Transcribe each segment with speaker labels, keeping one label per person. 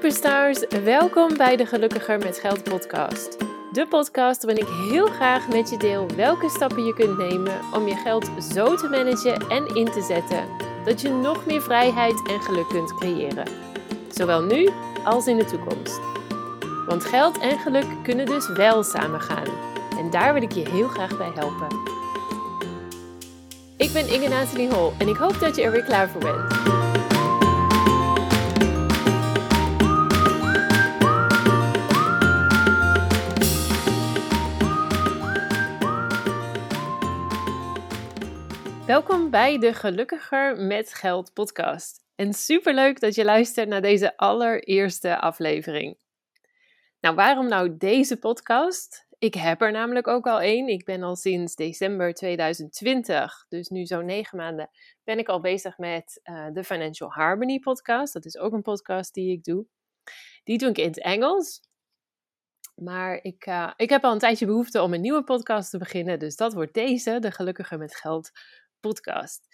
Speaker 1: superstars, welkom bij de Gelukkiger met Geld podcast. De podcast waarin ik heel graag met je deel welke stappen je kunt nemen om je geld zo te managen en in te zetten dat je nog meer vrijheid en geluk kunt creëren. Zowel nu als in de toekomst. Want geld en geluk kunnen dus wel samen gaan. En daar wil ik je heel graag bij helpen. Ik ben Inge Nathalie Hol en ik hoop dat je er weer klaar voor bent. Welkom bij de Gelukkiger met Geld podcast. En superleuk dat je luistert naar deze allereerste aflevering. Nou, waarom nou deze podcast? Ik heb er namelijk ook al één. Ik ben al sinds december 2020, dus nu zo'n negen maanden, ben ik al bezig met uh, de Financial Harmony podcast. Dat is ook een podcast die ik doe. Die doe ik in het Engels. Maar ik, uh, ik heb al een tijdje behoefte om een nieuwe podcast te beginnen. Dus dat wordt deze, de Gelukkiger met Geld podcast.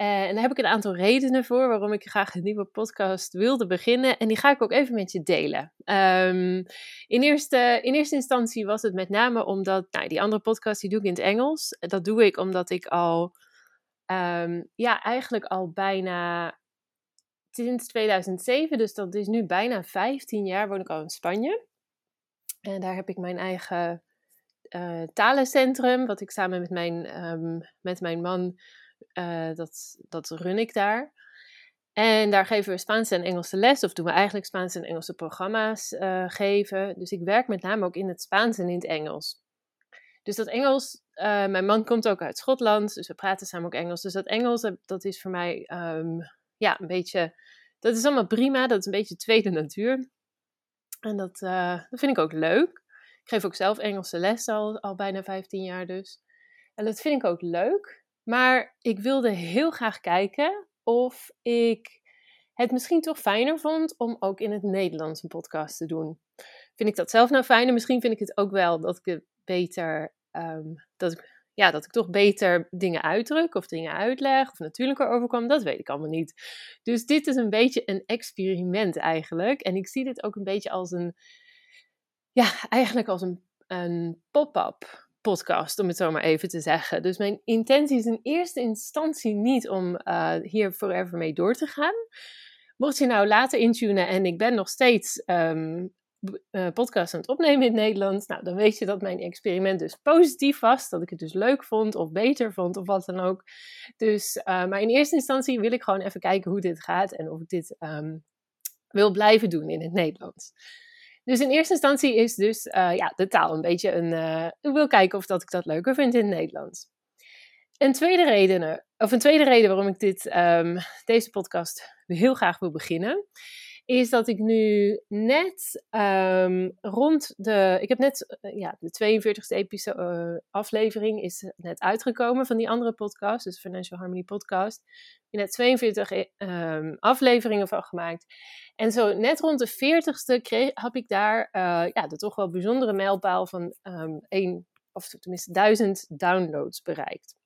Speaker 1: Uh, en daar heb ik een aantal redenen voor waarom ik graag een nieuwe podcast wilde beginnen. En die ga ik ook even met je delen. Um, in, eerste, in eerste instantie was het met name omdat, nou, die andere podcast die doe ik in het Engels. Dat doe ik omdat ik al, um, ja, eigenlijk al bijna sinds 2007, dus dat is nu bijna 15 jaar, woon ik al in Spanje. En daar heb ik mijn eigen uh, talencentrum, wat ik samen met mijn, um, met mijn man, uh, dat, dat run ik daar. En daar geven we Spaanse en Engelse les, of doen we eigenlijk Spaanse en Engelse programma's uh, geven. Dus ik werk met name ook in het Spaans en in het Engels. Dus dat Engels, mijn man komt ook uit Schotland, dus we praten samen ook Engels. Dus dat Engels, dat is voor mij um, ja, een beetje, dat is allemaal prima, dat is een beetje tweede natuur. En dat, dat vind ik ook leuk. Ik geef ook zelf Engelse les al, bijna 15 jaar dus. En dat vind ik ook leuk. Maar ik wilde heel graag kijken of ik het misschien toch fijner vond om ook in het Nederlands een podcast te doen. Vind ik dat zelf nou fijner? Misschien vind ik het ook wel dat ik het beter, um, dat ja, dat ik toch beter dingen uitdruk of dingen uitleg of natuurlijker overkwam. Dat weet ik allemaal niet. Dus dit is een beetje een experiment eigenlijk. En ik zie dit ook een beetje als een ja, eigenlijk als een, een pop-up podcast, om het zo maar even te zeggen. Dus mijn intentie is in eerste instantie niet om uh, hier forever mee door te gaan. Mocht je nou later intunen en ik ben nog steeds um, podcast aan het opnemen in het Nederlands, nou, dan weet je dat mijn experiment dus positief was. Dat ik het dus leuk vond of beter vond of wat dan ook. Dus, uh, maar in eerste instantie wil ik gewoon even kijken hoe dit gaat en of ik dit um, wil blijven doen in het Nederlands. Dus in eerste instantie is dus uh, ja, de taal een beetje een. Uh, ik wil kijken of dat ik dat leuker vind in het Nederlands. Een tweede reden, of een tweede reden waarom ik dit, um, deze podcast heel graag wil beginnen, is dat ik nu net um, rond de. Ik heb net, uh, ja, de 42e episode, aflevering is net uitgekomen van die andere podcast, dus Financial Harmony Podcast. Ik heb net 42 um, afleveringen van gemaakt. En zo net rond de 40ste kreeg, heb ik daar uh, ja, de toch wel bijzondere mijlpaal van um, één, of tenminste duizend downloads bereikt.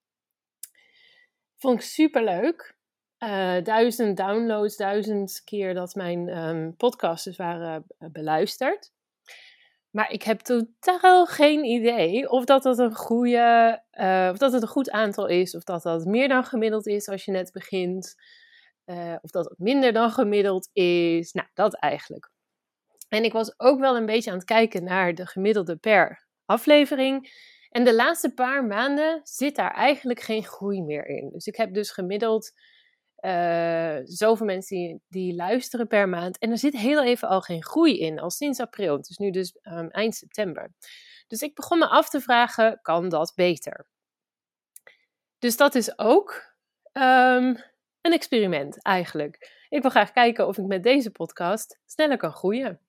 Speaker 1: Vond ik super leuk. Uh, duizend downloads, duizend keer dat mijn um, podcasts dus waren uh, beluisterd. Maar ik heb totaal geen idee of dat, dat, een goede, uh, of dat het een goed aantal is, of dat dat meer dan gemiddeld is als je net begint. Of dat het minder dan gemiddeld is. Nou, dat eigenlijk. En ik was ook wel een beetje aan het kijken naar de gemiddelde per aflevering. En de laatste paar maanden zit daar eigenlijk geen groei meer in. Dus ik heb dus gemiddeld uh, zoveel mensen die, luisteren per maand. En er zit heel even al geen groei in, al sinds april. Het is nu dus um, eind september. Dus ik begon me af te vragen, kan dat beter? Dus dat is ook um, een experiment eigenlijk. Ik wil graag kijken of ik met deze podcast sneller kan groeien.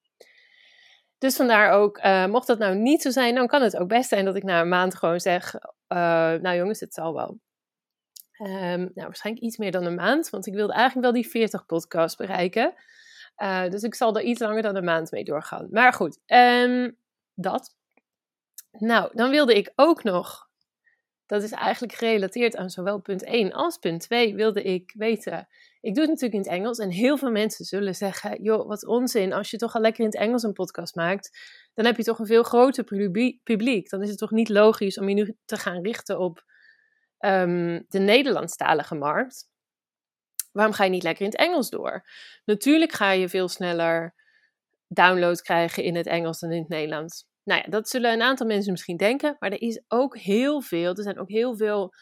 Speaker 1: Dus vandaar ook, uh, mocht dat nou niet zo zijn, dan kan het ook best zijn dat ik na een maand gewoon zeg: uh, Nou jongens, het zal wel. Um, nou, waarschijnlijk iets meer dan een maand, want ik wilde eigenlijk wel die 40 podcasts bereiken. Uh, dus ik zal er iets langer dan een maand mee doorgaan. Maar goed, um, dat. Nou, dan wilde ik ook nog dat is eigenlijk gerelateerd aan zowel punt 1 als punt 2, wilde ik weten. Ik doe het natuurlijk in het Engels en heel veel mensen zullen zeggen: joh, wat onzin, als je toch al lekker in het Engels een podcast maakt, dan heb je toch een veel groter publiek. Dan is het toch niet logisch om je nu te gaan richten op um, de Nederlandstalige markt. Waarom ga je niet lekker in het Engels door? Natuurlijk ga je veel sneller download krijgen in het Engels dan in het Nederlands. Nou ja, dat zullen een aantal mensen misschien denken, maar er is ook heel veel, er zijn ook heel veel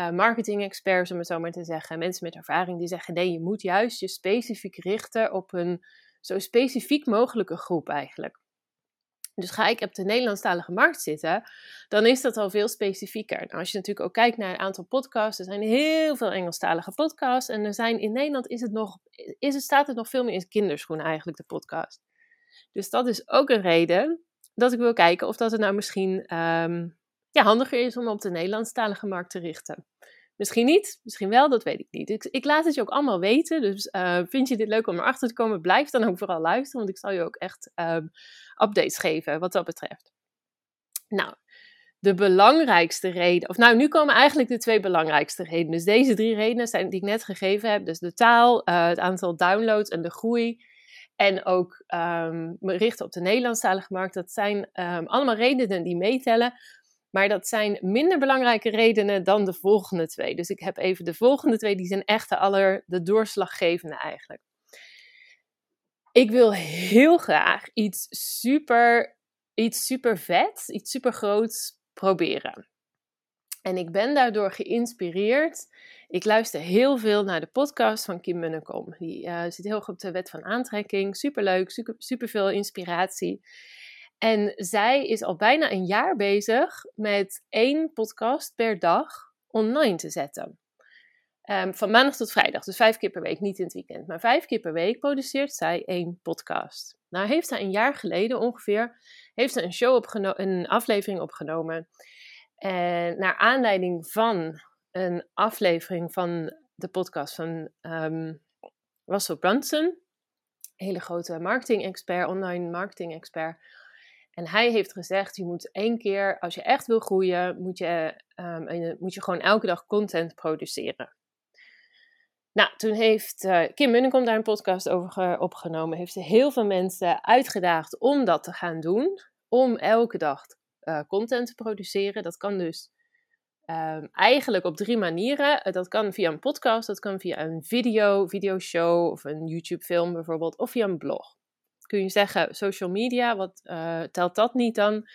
Speaker 1: uh, marketing experts, om het zo maar te zeggen, mensen met ervaring die zeggen, nee, je moet juist je specifiek richten op een zo specifiek mogelijke groep eigenlijk. Dus ga ik op de Nederlandstalige markt zitten, dan is dat al veel specifieker. Nou, als je natuurlijk ook kijkt naar een aantal podcasts, er zijn heel veel Engelstalige podcasts. En er zijn in Nederland is het nog, is het, staat het nog veel meer in kinderschoenen eigenlijk, de podcast. Dus dat is ook een reden dat ik wil kijken of dat het nou misschien um, ja, handiger is om op de Nederlandstalige markt te richten. Misschien niet, misschien wel, dat weet ik niet. Ik, ik laat het je ook allemaal weten. Dus uh, vind je dit leuk om erachter te komen, blijf dan ook vooral luisteren. Want ik zal je ook echt um, updates geven wat dat betreft. Nou, de belangrijkste reden, of nou, nu komen eigenlijk de twee belangrijkste redenen. Dus deze drie redenen zijn die ik net gegeven heb. Dus de taal, uh, het aantal downloads en de groei. En ook me richten op de Nederlandstalige markt. Dat zijn um, allemaal redenen die meetellen. Maar dat zijn minder belangrijke redenen dan de volgende twee. Dus ik heb even de volgende twee, die zijn echt de, aller, de doorslaggevende eigenlijk. Ik wil heel graag iets super, iets super vet, iets super groots proberen. En ik ben daardoor geïnspireerd. Ik luister heel veel naar de podcast van Kim Munnekom. Die uh, zit heel goed op de wet van aantrekking. Superleuk, super, super veel inspiratie. En zij is al bijna een jaar bezig met één podcast per dag online te zetten. Um, van maandag tot vrijdag, dus vijf keer per week, niet in het weekend. Maar vijf keer per week produceert zij één podcast. Nou heeft zij een jaar geleden ongeveer heeft een, show een aflevering opgenomen. En naar aanleiding van een aflevering van de podcast van um, Russell Brunson, hele grote marketing-expert, online marketing-expert. En hij heeft gezegd, je moet één keer, als je echt wil groeien, moet je, um, moet je gewoon elke dag content produceren. Nou, toen heeft uh, Kim Munnekom daar een podcast over opgenomen. Heeft ze heel veel mensen uitgedaagd om dat te gaan doen. Om elke dag uh, content te produceren. Dat kan dus um, eigenlijk op drie manieren. Eh, dat kan via een podcast, dat kan via een video, videoshow of een YouTube film bijvoorbeeld. Of via een blog. Kun je zeggen, social media, wat uh, telt dat niet dan?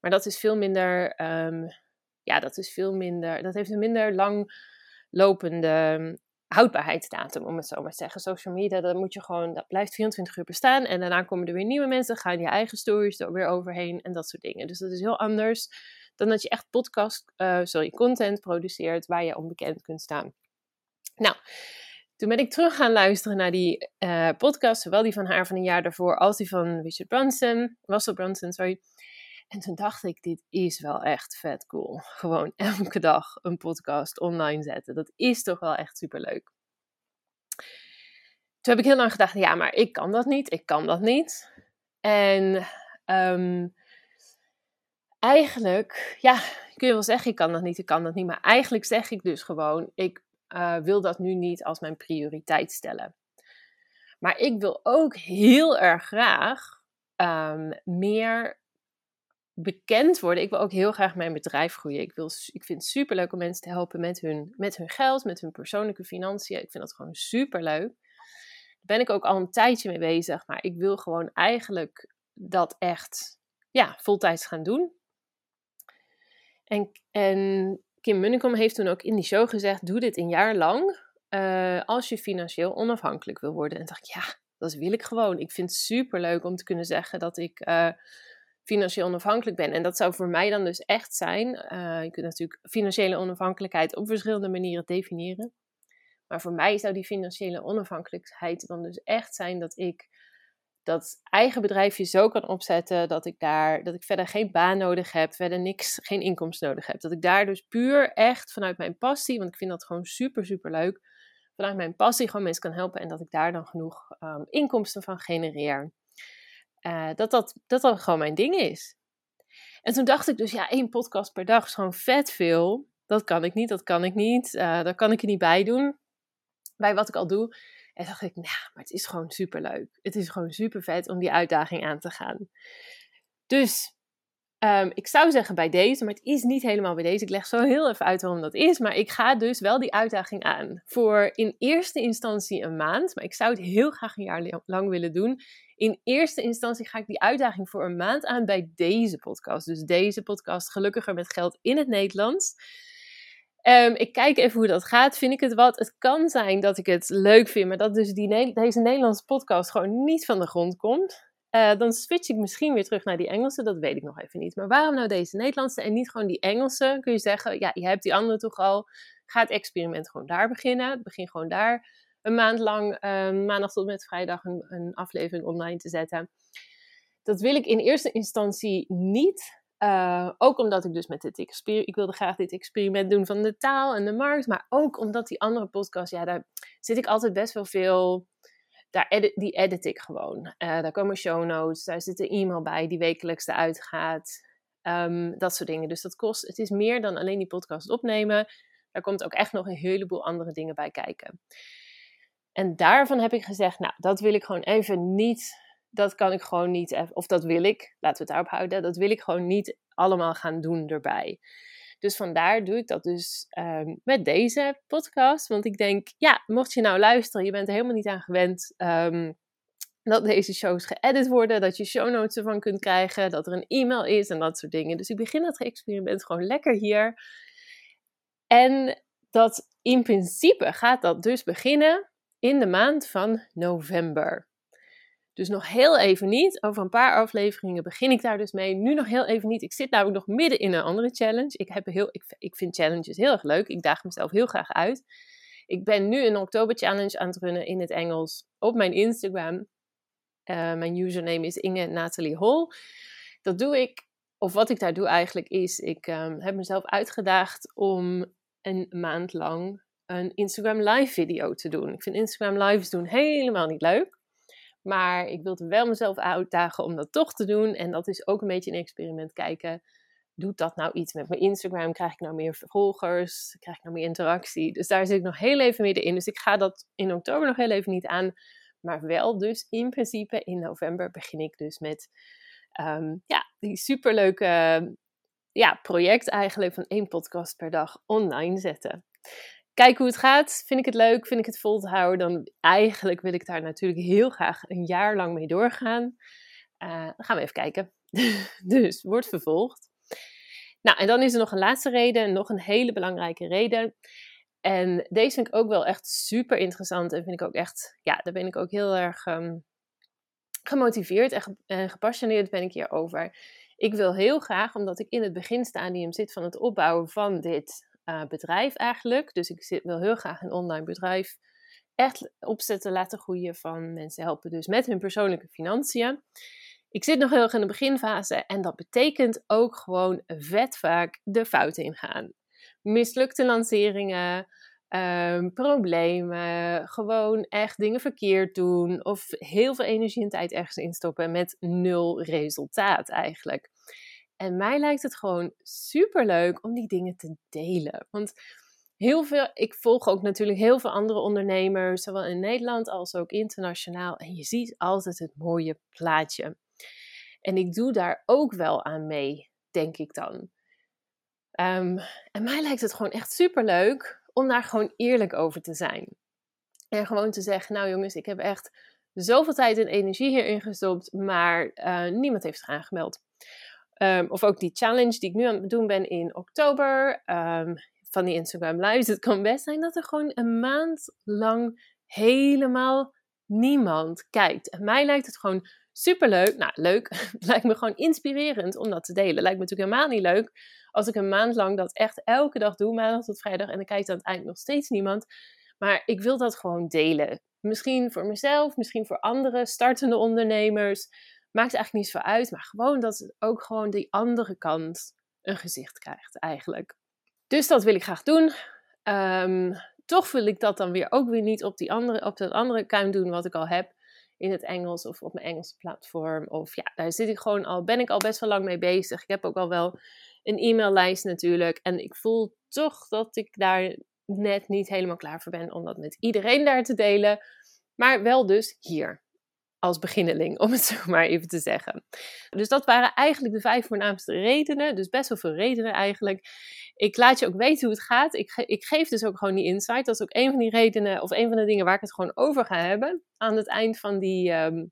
Speaker 1: Maar dat is veel minder, um, ja, dat is veel minder, dat heeft een minder lang lopende houdbaarheidsdatum, om het zo maar te zeggen. Social media, dat moet je gewoon, dat blijft 24 uur bestaan. En daarna komen er weer nieuwe mensen, gaan je eigen stories er weer overheen en dat soort dingen. Dus dat is heel anders dan dat je echt podcast, uh, sorry, content produceert waar je onbekend kunt staan. Nou, toen ben ik terug gaan luisteren naar die uh, podcast, zowel die van haar van een jaar daarvoor als die van Richard Branson, Russell Branson, sorry. En toen dacht ik, dit is wel echt vet cool. Gewoon elke dag een podcast online zetten. Dat is toch wel echt super leuk. Toen heb ik heel lang gedacht, ja, maar ik kan dat niet. Ik kan dat niet. En um, eigenlijk, ja, kun je wel zeggen, ik kan dat niet, ik kan dat niet. Maar eigenlijk zeg ik dus gewoon, ik uh, wil dat nu niet als mijn prioriteit stellen. Maar ik wil ook heel erg graag um, meer bekend worden. Ik wil ook heel graag mijn bedrijf groeien. Ik, wil, ik vind het super leuk om mensen te helpen met hun, met hun geld, met hun persoonlijke financiën. Ik vind dat gewoon super leuk. Daar ben ik ook al een tijdje mee bezig. Maar ik wil gewoon eigenlijk dat echt ja, voltijds gaan doen. En, en Kim Munnekom heeft toen ook in die show gezegd: doe dit een jaar lang. Uh, als je financieel onafhankelijk wil worden. En dacht ik, ja, dat wil ik gewoon. Ik vind het super leuk om te kunnen zeggen dat ik uh, financieel onafhankelijk ben. En dat zou voor mij dan dus echt zijn. Uh, je kunt natuurlijk financiële onafhankelijkheid op verschillende manieren definiëren. Maar voor mij zou die financiële onafhankelijkheid dan dus echt zijn dat ik dat eigen bedrijfje zo kan opzetten dat ik daar dat ik verder geen baan nodig heb, verder niks, geen inkomsten nodig heb. Dat ik daar dus puur echt vanuit mijn passie, want ik vind dat gewoon super, super leuk, vanuit mijn passie gewoon mensen kan helpen en dat ik daar dan genoeg um, inkomsten van genereer. Uh, dat, dat, dat dat gewoon mijn ding is. En toen dacht ik dus, ja, één podcast per dag is gewoon vet veel. Dat kan ik niet, dat kan ik niet. Uh, dat kan ik er niet bij doen. Bij wat ik al doe. En dacht ik, nou, maar het is gewoon super leuk. Het is gewoon super vet om die uitdaging aan te gaan. Dus Um, ik zou zeggen bij deze, maar het is niet helemaal bij deze. Ik leg zo heel even uit waarom dat is. Maar ik ga dus wel die uitdaging aan. Voor in eerste instantie een maand. Maar ik zou het heel graag een jaar lang willen doen. In eerste instantie ga ik die uitdaging voor een maand aan bij deze podcast. Dus deze podcast, Gelukkiger met Geld in het Nederlands. Um, ik kijk even hoe dat gaat. Vind ik het wat? Het kan zijn dat ik het leuk vind, maar dat dus die, deze Nederlandse podcast gewoon niet van de grond komt. Uh, dan switch ik misschien weer terug naar die Engelse, dat weet ik nog even niet. Maar waarom nou deze Nederlandse en niet gewoon die Engelse? Kun je zeggen, ja, je hebt die andere toch al. Ga het experiment gewoon daar beginnen. Begin gewoon daar een maand lang, uh, maandag tot met vrijdag, een, een, aflevering online te zetten. Dat wil ik in eerste instantie niet. Uh, ook omdat ik dus met dit experiment, ik wilde graag dit experiment doen van de taal en de markt. Maar ook omdat die andere podcast, ja, daar zit ik altijd best wel veel daar edit, die edit ik gewoon. Uh, daar komen show notes, daar zit een e-mail bij die wekelijks eruit gaat. Um, dat soort dingen. Dus dat kost, het is meer dan alleen die podcast opnemen. Daar komt ook echt nog een heleboel andere dingen bij kijken. En daarvan heb ik gezegd, nou, dat wil ik gewoon even niet, dat kan ik gewoon niet, of dat wil ik, laten we het daarop houden, dat wil ik gewoon niet allemaal gaan doen erbij. Dus vandaar doe ik dat dus um, met deze podcast. Want ik denk, ja, mocht je nou luisteren, je bent er helemaal niet aan gewend um, dat deze shows geëdit worden, dat je show notes ervan kunt krijgen, dat er een e-mail is en dat soort dingen. Dus ik begin het experiment gewoon lekker hier. En dat in principe gaat dat dus beginnen in de maand van november. Dus nog heel even niet. Over een paar afleveringen begin ik daar dus mee. Nu nog heel even niet. Ik zit namelijk nog midden in een andere challenge. Ik, heb heel, ik, ik vind challenges heel erg leuk. Ik daag mezelf heel graag uit. Ik ben nu een oktober challenge aan het runnen in het Engels op mijn Instagram. Uh, mijn username is Inge Natalie Hol. Dat doe ik, of wat ik daar doe eigenlijk is, ik um, heb mezelf uitgedaagd om een maand lang een Instagram live video te doen. Ik vind Instagram lives doen helemaal niet leuk. Maar ik wilde wel mezelf uitdagen om dat toch te doen. En dat is ook een beetje een experiment kijken. Doet dat nou iets met mijn Instagram? Krijg ik nou meer volgers? Krijg ik nou meer interactie? Dus daar zit ik nog heel even middenin. Dus ik ga dat in oktober nog heel even niet aan. Maar wel dus in principe in november begin ik dus met um, ja, die superleuke ja, project eigenlijk van één podcast per dag online zetten kijk hoe het gaat. Vind ik het leuk? Vind ik het vol te houden? Dan eigenlijk wil ik daar natuurlijk heel graag een jaar lang mee doorgaan. Uh, dan gaan we even kijken. dus wordt vervolgd. Nou, en dan is er nog een laatste reden, nog een hele belangrijke reden. En deze vind ik ook wel echt super interessant en vind ik ook echt, ja, daar ben ik ook heel erg um, gemotiveerd en, en gepassioneerd ben ik hierover. Ik wil heel graag, omdat ik in het beginstadium zit van het opbouwen van dit uh, bedrijf eigenlijk. Dus ik zit, wil heel graag een online bedrijf echt opzetten, laten groeien van mensen helpen dus met hun persoonlijke financiën. Ik zit nog heel erg in de beginfase en dat betekent ook gewoon vet vaak de fouten ingaan. Mislukte lanceringen, um, problemen, gewoon echt dingen verkeerd doen of heel veel energie en tijd ergens instoppen met nul resultaat eigenlijk. En mij lijkt het gewoon super leuk om die dingen te delen. Want heel veel, ik volg ook natuurlijk heel veel andere ondernemers, zowel in Nederland als ook internationaal. En je ziet altijd het mooie plaatje. En ik doe daar ook wel aan mee, denk ik dan. Um, en mij lijkt het gewoon echt super leuk om daar gewoon eerlijk over te zijn. En gewoon te zeggen, nou jongens, ik heb echt zoveel tijd en energie hierin gestopt, maar uh, niemand heeft zich aangemeld. Um, of ook die challenge die ik nu aan het doen ben in oktober. Um, van die Instagram Lives. Het kan best zijn dat er gewoon een maand lang helemaal niemand kijkt. En mij lijkt het gewoon super leuk. Nou, leuk. Lijkt me gewoon inspirerend om dat te delen. Lijkt me natuurlijk helemaal niet leuk als ik een maand lang dat echt elke dag doe, maandag tot vrijdag. En dan kijkt aan het nog steeds niemand. Maar ik wil dat gewoon delen. Misschien voor mezelf, misschien voor andere startende ondernemers. Maakt eigenlijk niet zo uit, maar gewoon dat het ook gewoon die andere kant een gezicht krijgt eigenlijk. Dus dat wil ik graag doen. Um, toch wil ik dat dan weer ook weer niet op, die andere, op dat andere account doen wat ik al heb. in het Engels of op mijn Engelse platform. Of ja, daar zit ik gewoon al, ben ik al best wel lang mee bezig. Ik heb ook al wel een e-maillijst natuurlijk. En ik voel toch dat ik daar net niet helemaal klaar voor ben om dat met iedereen daar te delen. Maar wel dus hier als beginneling, om het zo maar even te zeggen. Dus dat waren eigenlijk de vijf voornaamste redenen. Dus best wel veel redenen eigenlijk. Ik laat je ook weten hoe het gaat. Ik, ik geef dus ook gewoon die insight. Dat is ook een van die redenen, of een van de dingen waar ik het gewoon over ga hebben. Aan het eind van die. Ehm,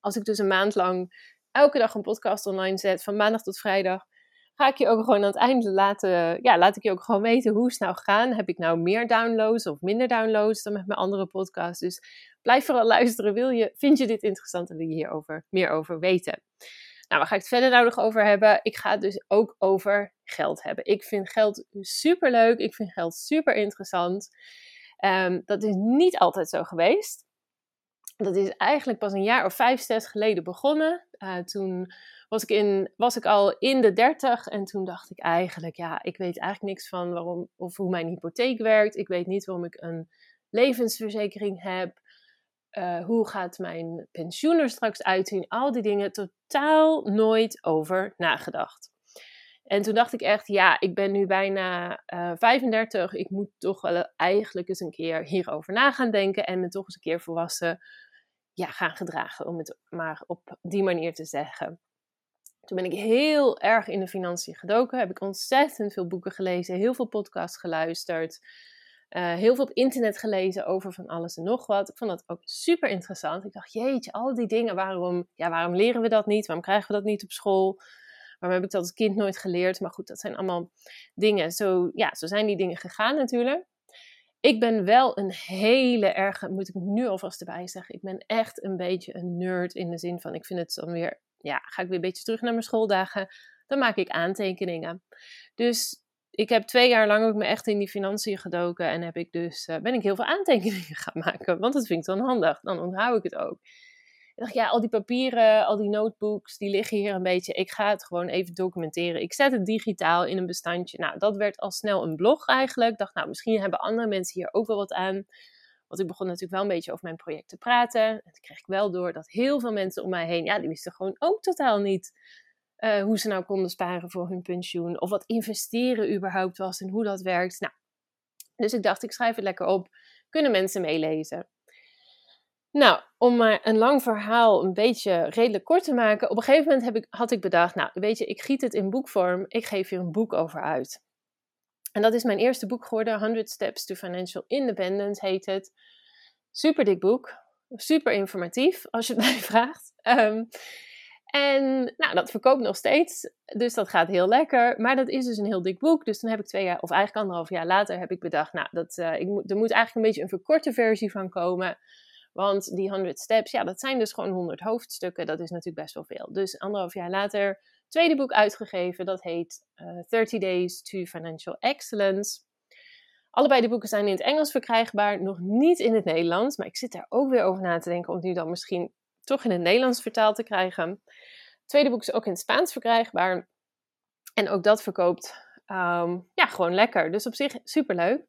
Speaker 1: als ik dus een maand lang elke dag een podcast online zet, van maandag tot vrijdag ga ik je ook gewoon aan het einde laten, ja, laat ik je ook gewoon weten hoe is nou gegaan. Heb ik nou meer downloads of minder downloads dan met mijn andere podcast? Dus blijf vooral luisteren. Wil je, vind je dit interessant en wil je hierover meer over weten? Nou, waar ga ik het verder nou nog over hebben? Ik ga het dus ook over geld hebben. Ik vind geld super leuk. Ik vind geld super interessant. Um, dat is niet altijd zo geweest. Dat is eigenlijk pas een jaar of vijf, zes geleden begonnen. Uh, toen was ik, in, was ik al in de dertig en toen dacht ik eigenlijk, ja, ik weet eigenlijk niks van waarom of hoe mijn hypotheek werkt. Ik weet niet waarom ik een levensverzekering heb. Uh, hoe gaat mijn pensioen er straks uitzien? Al die dingen totaal nooit over nagedacht. En toen dacht ik echt, ja, ik ben nu bijna uh, eh, 35. Ik moet toch wel eigenlijk eens een keer hierover na gaan denken. En me toch eens een keer volwassen ja, gaan gedragen, om het maar op die manier te zeggen. Toen ben ik heel erg in de financiën gedoken. Heb ik ontzettend veel boeken gelezen, heel veel podcasts geluisterd. Uh, heel veel op internet gelezen over van alles en nog wat. Ik vond dat ook super interessant. Ik dacht, jeetje, al die dingen, waarom, ja, waarom leren we dat niet? Waarom krijgen we dat niet op school? Waarom heb ik dat als kind nooit geleerd? Maar goed, dat zijn allemaal dingen. Zo, ja, zo zijn die dingen gegaan natuurlijk. Ik ben wel een hele erge, moet ik nu alvast erbij zeggen, ik ben echt een beetje een nerd in de zin van, ik vind het dan weer, ja, ga ik weer een beetje terug naar mijn schooldagen, dan maak ik aantekeningen. Dus ik heb twee jaar lang ook me echt in die financiën gedoken en heb ik dus, uh, ben ik heel veel aantekeningen gaan maken, want dat vind ik dan handig, dan onthoud ik het ook. Ik dacht, ja, al die papieren, al die notebooks, die liggen hier een beetje. Ik ga het gewoon even documenteren. Ik zet het digitaal in een bestandje. Nou, dat werd al snel een blog eigenlijk. Ik dacht, nou, misschien hebben andere mensen hier ook wel wat aan. Want ik begon natuurlijk wel een beetje over mijn project te praten. En kreeg ik wel door dat heel veel mensen om mij heen, ja, die wisten gewoon ook totaal niet uh, hoe ze nou konden sparen voor hun pensioen. Of wat investeren überhaupt was en hoe dat werkt. Nou, dus ik dacht, ik schrijf het lekker op. Kunnen mensen meelezen? Nou, om maar een lang verhaal een beetje redelijk kort te maken. Op een gegeven moment heb ik, had ik bedacht, nou weet je, ik giet het in boekvorm. Ik geef hier een boek over uit. En dat is mijn eerste boek geworden, 100 Steps to Financial Independence heet het. Super dik boek, super informatief als je het mij vraagt. Ehm, en nou, dat verkoopt nog steeds, dus dat gaat heel lekker. Maar dat is dus een heel dik boek. Dus dan heb ik twee jaar, of eigenlijk anderhalf jaar later, heb ik bedacht, nou, dat, uh, ik er moet eigenlijk een beetje een verkorte versie van komen. Want die 100 steps, ja, dat zijn dus gewoon 100 hoofdstukken. Dat is natuurlijk best wel veel. Dus anderhalf jaar later, tweede boek uitgegeven. Dat heet uh, eh, 30 Days to Financial Excellence. Allebei de boeken zijn in het Engels verkrijgbaar, nog niet in het Nederlands. Maar ik zit daar ook weer over na te denken om die dan misschien toch in het Nederlands vertaald te krijgen. Het tweede boek is ook in het Spaans verkrijgbaar. En ook dat verkoopt ehm, ja, gewoon lekker. Dus op zich superleuk.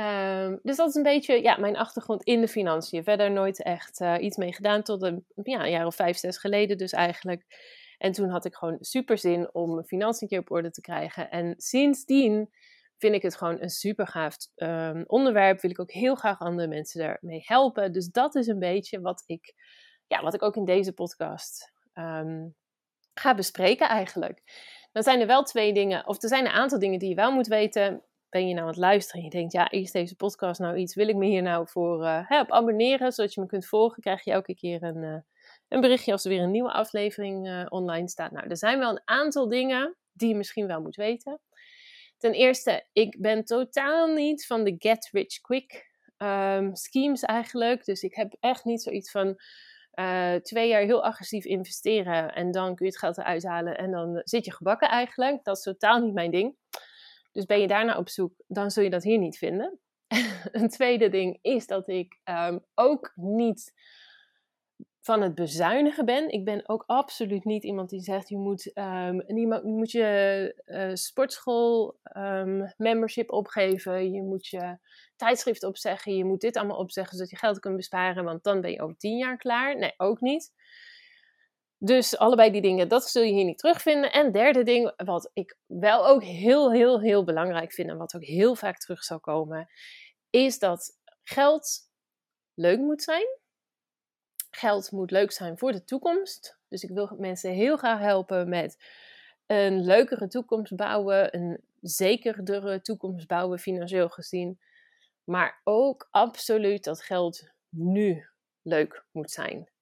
Speaker 1: Um, dus dat is een beetje ja, mijn achtergrond in de financiën. Verder nooit echt uh, iets mee gedaan tot een, ja, een jaar of vijf, zes geleden dus eigenlijk. En toen had ik gewoon super zin om mijn financiën keer op orde te krijgen. En sindsdien vind ik het gewoon een super gaaf um, onderwerp. Wil ik ook heel graag andere mensen daarmee helpen. Dus dat is een beetje wat ik, ja, wat ik ook in deze podcast um, ga bespreken eigenlijk. Dan zijn er wel twee dingen, of er zijn een aantal dingen die je wel moet weten ben je nou aan het luisteren en je denkt, ja, is deze podcast nou iets? Wil ik me hier nou voor uh, op abonneren, zodat je me kunt volgen? Krijg je elke keer een, uh, een berichtje als er weer een nieuwe aflevering uh, online staat. Nou, er zijn wel een aantal dingen die je misschien wel moet weten. Ten eerste, ik ben totaal niet van de get rich quick um, schemes eigenlijk. Dus ik heb echt niet zoiets van twee jaar heel agressief investeren en dan kun je het geld eruit halen en dan zit je gebakken eigenlijk. Dat is totaal niet mijn ding. Dus ben je daarna op zoek, dan zul je dat hier niet vinden. een tweede ding is dat ik ehm, ook niet van het bezuinigen ben. Ik ben ook absoluut niet iemand die zegt: je moet, um, niemand, moet je uh, sportschool um, membership opgeven, je moet je tijdschrift opzeggen, je moet dit allemaal opzeggen zodat je geld kunt besparen, want dan ben je over tien jaar klaar. Nee, ook niet. Dus allebei die dingen, dat zul je hier niet terugvinden. En derde ding, wat ik wel ook heel, heel, heel belangrijk vind en wat ook heel vaak terug zal komen, is dat geld leuk moet zijn. Geld moet leuk zijn voor de toekomst. Dus ik wil mensen heel graag helpen met een leukere toekomst bouwen, een zekerdere toekomst bouwen financieel gezien. Maar ook absoluut dat geld nu leuk moet zijn.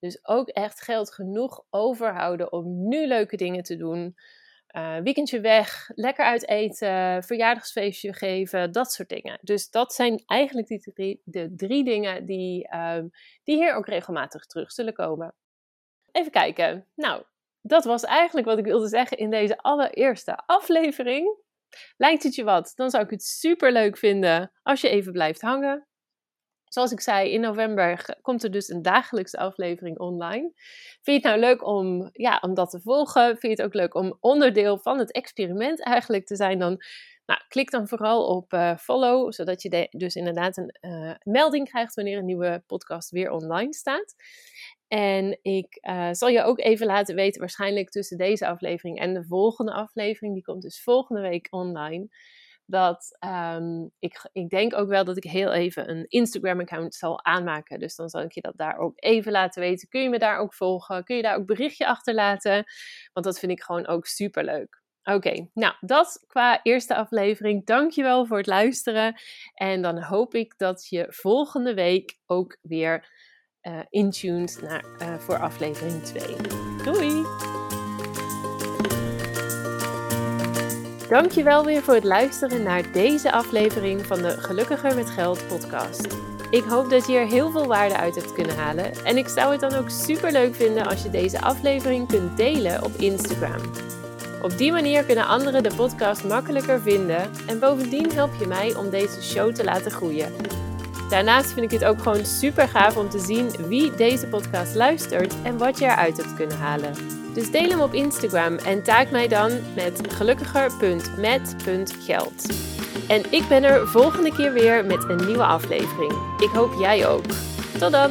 Speaker 1: Dus ook echt geld genoeg overhouden om nu leuke dingen te doen. Uh, weekendje weg, lekker uit eten, verjaardagsfeestje geven, dat soort dingen. Dus dat zijn eigenlijk die de drie dingen die, um, die hier ook regelmatig terug zullen komen. Even kijken. Nou, dat was eigenlijk wat ik wilde zeggen in deze allereerste aflevering. Lijkt het je wat? Dan zou ik het super leuk vinden als je even blijft hangen. Zoals ik zei, in november komt er dus een dagelijkse aflevering online. Vind je het nou leuk om, ja, om dat te volgen? Vind je het ook leuk om onderdeel van het experiment eigenlijk te zijn? Dan nou, klik dan vooral op uh, follow, zodat je dus inderdaad een uh, melding krijgt wanneer een nieuwe podcast weer online staat. En ik uh, zal je ook even laten weten, waarschijnlijk tussen deze aflevering en de volgende aflevering, die komt dus volgende week online dat um, ik, ik denk ook wel dat ik heel even een Instagram-account zal aanmaken. Dus dan zal ik je dat daar ook even laten weten. Kun je me daar ook volgen? Kun je daar ook berichtje achterlaten? Want dat vind ik gewoon ook super leuk. Oké, nou dat qua eerste aflevering. Dankjewel voor het luisteren. En dan hoop ik dat je volgende week ook weer uh, intuned naar, uh, voor aflevering 2. Dankjewel weer voor het luisteren naar deze aflevering van de Gelukkiger met Geld podcast. Ik hoop dat je er heel veel waarde uit hebt kunnen halen. En ik zou het dan ook super leuk vinden als je deze aflevering kunt delen op Instagram. Op die manier kunnen anderen de podcast makkelijker vinden en bovendien help je mij om deze show te laten groeien. Daarnaast vind ik het ook gewoon super gaaf om te zien wie deze podcast luistert en wat je eruit hebt kunnen halen. Dus deel hem op Instagram en taak mij dan met gelukkiger.met.geld. En ik ben er volgende keer weer met een nieuwe aflevering. Ik hoop jij ook. Tot dan!